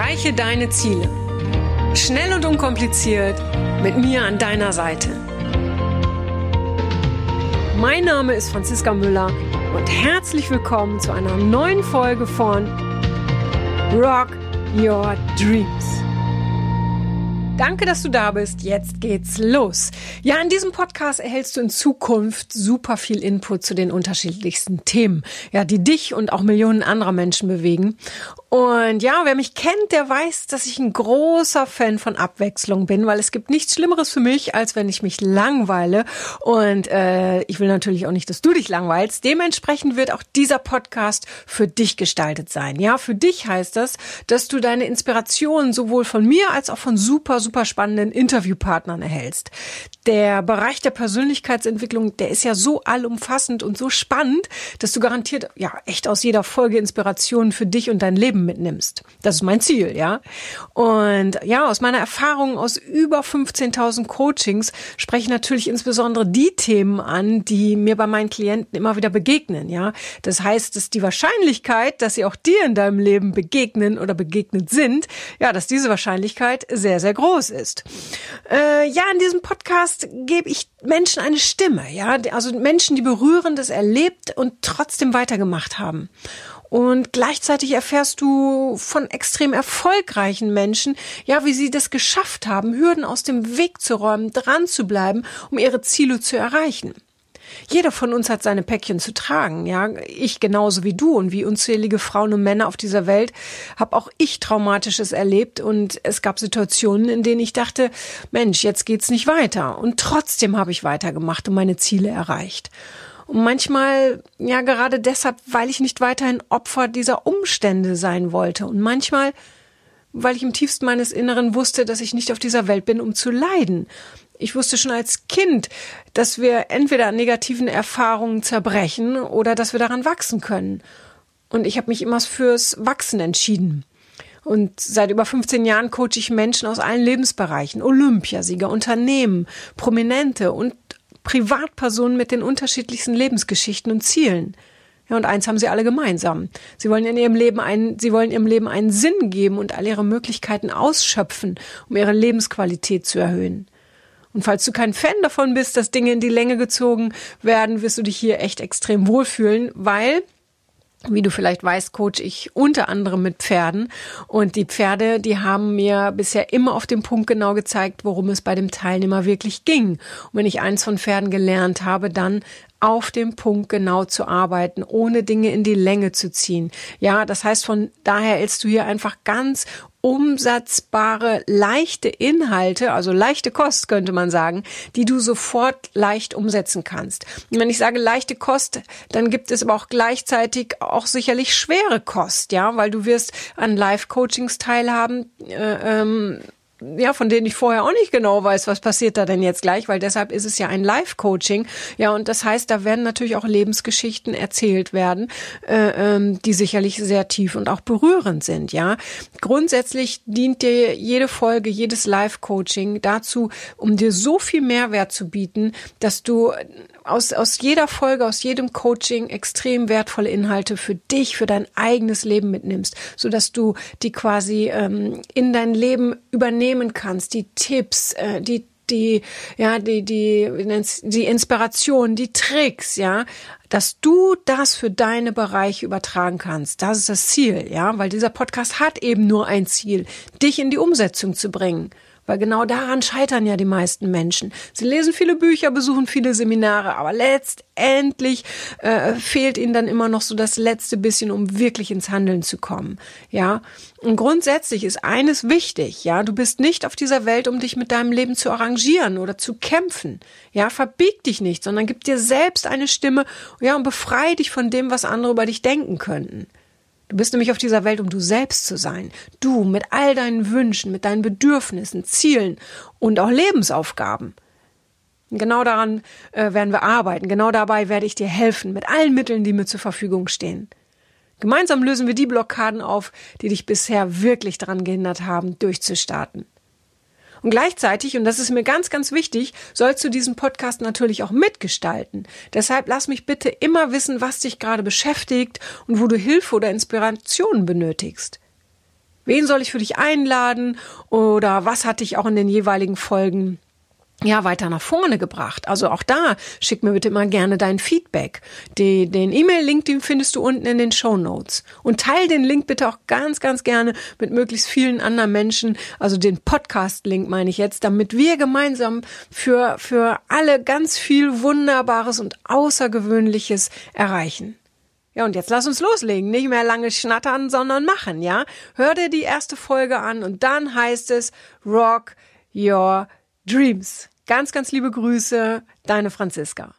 Erreiche deine Ziele. Schnell und unkompliziert mit mir an deiner Seite. Mein Name ist Franziska Müller und herzlich willkommen zu einer neuen Folge von Rock Your Dreams. Danke, dass du da bist. Jetzt geht's los. Ja, in diesem Podcast erhältst du in Zukunft super viel Input zu den unterschiedlichsten Themen, ja, die dich und auch Millionen anderer Menschen bewegen. Und ja, wer mich kennt, der weiß, dass ich ein großer Fan von Abwechslung bin, weil es gibt nichts Schlimmeres für mich, als wenn ich mich langweile. Und äh, ich will natürlich auch nicht, dass du dich langweilst. Dementsprechend wird auch dieser Podcast für dich gestaltet sein. Ja, für dich heißt das, dass du deine Inspiration sowohl von mir als auch von super, super super spannenden Interviewpartnern erhältst. Der Bereich der Persönlichkeitsentwicklung, der ist ja so allumfassend und so spannend, dass du garantiert ja echt aus jeder Folge Inspirationen für dich und dein Leben mitnimmst. Das ist mein Ziel, ja. Und ja, aus meiner Erfahrung aus über 15.000 Coachings spreche ich natürlich insbesondere die Themen an, die mir bei meinen Klienten immer wieder begegnen, ja. Das heißt, dass die Wahrscheinlichkeit, dass sie auch dir in deinem Leben begegnen oder begegnet sind, ja, dass diese Wahrscheinlichkeit sehr, sehr groß ist. Äh, ja, in diesem Podcast gebe ich Menschen eine Stimme, ja, also Menschen, die Berührendes erlebt und trotzdem weitergemacht haben. Und gleichzeitig erfährst du von extrem erfolgreichen Menschen, ja, wie sie das geschafft haben, Hürden aus dem Weg zu räumen, dran zu bleiben, um ihre Ziele zu erreichen. Jeder von uns hat seine Päckchen zu tragen, ja. Ich genauso wie du und wie unzählige Frauen und Männer auf dieser Welt habe auch ich Traumatisches erlebt und es gab Situationen, in denen ich dachte, Mensch, jetzt geht's nicht weiter. Und trotzdem habe ich weitergemacht und meine Ziele erreicht. Und manchmal, ja, gerade deshalb, weil ich nicht weiterhin Opfer dieser Umstände sein wollte. Und manchmal, weil ich im tiefsten meines Inneren wusste, dass ich nicht auf dieser Welt bin, um zu leiden. Ich wusste schon als Kind, dass wir entweder an negativen Erfahrungen zerbrechen oder dass wir daran wachsen können. Und ich habe mich immer fürs Wachsen entschieden. Und seit über 15 Jahren coache ich Menschen aus allen Lebensbereichen, Olympiasieger, Unternehmen, Prominente und Privatpersonen mit den unterschiedlichsten Lebensgeschichten und Zielen. Ja, und eins haben sie alle gemeinsam. Sie wollen in ihrem Leben einen, sie wollen ihrem Leben einen Sinn geben und all ihre Möglichkeiten ausschöpfen, um ihre Lebensqualität zu erhöhen. Und falls du kein Fan davon bist, dass Dinge in die Länge gezogen werden, wirst du dich hier echt extrem wohlfühlen, weil wie du vielleicht weißt, coach ich unter anderem mit Pferden. Und die Pferde, die haben mir bisher immer auf den Punkt genau gezeigt, worum es bei dem Teilnehmer wirklich ging. Und wenn ich eins von Pferden gelernt habe, dann auf dem Punkt genau zu arbeiten, ohne Dinge in die Länge zu ziehen. Ja, das heißt, von daher hältst du hier einfach ganz umsatzbare, leichte Inhalte, also leichte Kost könnte man sagen, die du sofort leicht umsetzen kannst. Und wenn ich sage leichte Kost, dann gibt es aber auch gleichzeitig auch sicherlich schwere Kost, ja, weil du wirst an Live-Coachings teilhaben, äh, ähm, ja, von denen ich vorher auch nicht genau weiß, was passiert da denn jetzt gleich, weil deshalb ist es ja ein Live-Coaching. Ja, und das heißt, da werden natürlich auch Lebensgeschichten erzählt werden, äh, ähm, die sicherlich sehr tief und auch berührend sind. Ja, grundsätzlich dient dir jede Folge, jedes Live-Coaching dazu, um dir so viel Mehrwert zu bieten, dass du aus, aus jeder Folge, aus jedem Coaching extrem wertvolle Inhalte für dich, für dein eigenes Leben mitnimmst, so dass du die quasi ähm, in dein Leben übernehmen kannst, die Tipps, äh, die die, ja, die, die, die Inspiration, die Tricks, ja, dass du das für deine Bereiche übertragen kannst. Das ist das Ziel, ja, weil dieser Podcast hat eben nur ein Ziel, dich in die Umsetzung zu bringen. Weil genau daran scheitern ja die meisten Menschen. Sie lesen viele Bücher, besuchen viele Seminare, aber letztendlich äh, fehlt ihnen dann immer noch so das letzte bisschen, um wirklich ins Handeln zu kommen. Ja, und grundsätzlich ist eines wichtig. Ja, du bist nicht auf dieser Welt, um dich mit deinem Leben zu arrangieren oder zu kämpfen. Ja, verbieg dich nicht, sondern gib dir selbst eine Stimme. Ja, und befreie dich von dem, was andere über dich denken könnten. Du bist nämlich auf dieser Welt, um du selbst zu sein. Du mit all deinen Wünschen, mit deinen Bedürfnissen, Zielen und auch Lebensaufgaben. Genau daran äh, werden wir arbeiten. Genau dabei werde ich dir helfen, mit allen Mitteln, die mir zur Verfügung stehen. Gemeinsam lösen wir die Blockaden auf, die dich bisher wirklich daran gehindert haben, durchzustarten. Und gleichzeitig, und das ist mir ganz, ganz wichtig, sollst du diesen Podcast natürlich auch mitgestalten. Deshalb lass mich bitte immer wissen, was dich gerade beschäftigt und wo du Hilfe oder Inspiration benötigst. wen soll ich für dich einladen oder was hat dich auch in den jeweiligen Folgen ja, weiter nach vorne gebracht. Also auch da schick mir bitte immer gerne dein Feedback. Die, den E-Mail-Link, den findest du unten in den Show Notes. Und teil den Link bitte auch ganz, ganz gerne mit möglichst vielen anderen Menschen. Also den Podcast-Link meine ich jetzt, damit wir gemeinsam für, für alle ganz viel Wunderbares und Außergewöhnliches erreichen. Ja, und jetzt lass uns loslegen. Nicht mehr lange schnattern, sondern machen, ja? Hör dir die erste Folge an und dann heißt es Rock Your Dreams. Ganz, ganz liebe Grüße, deine Franziska.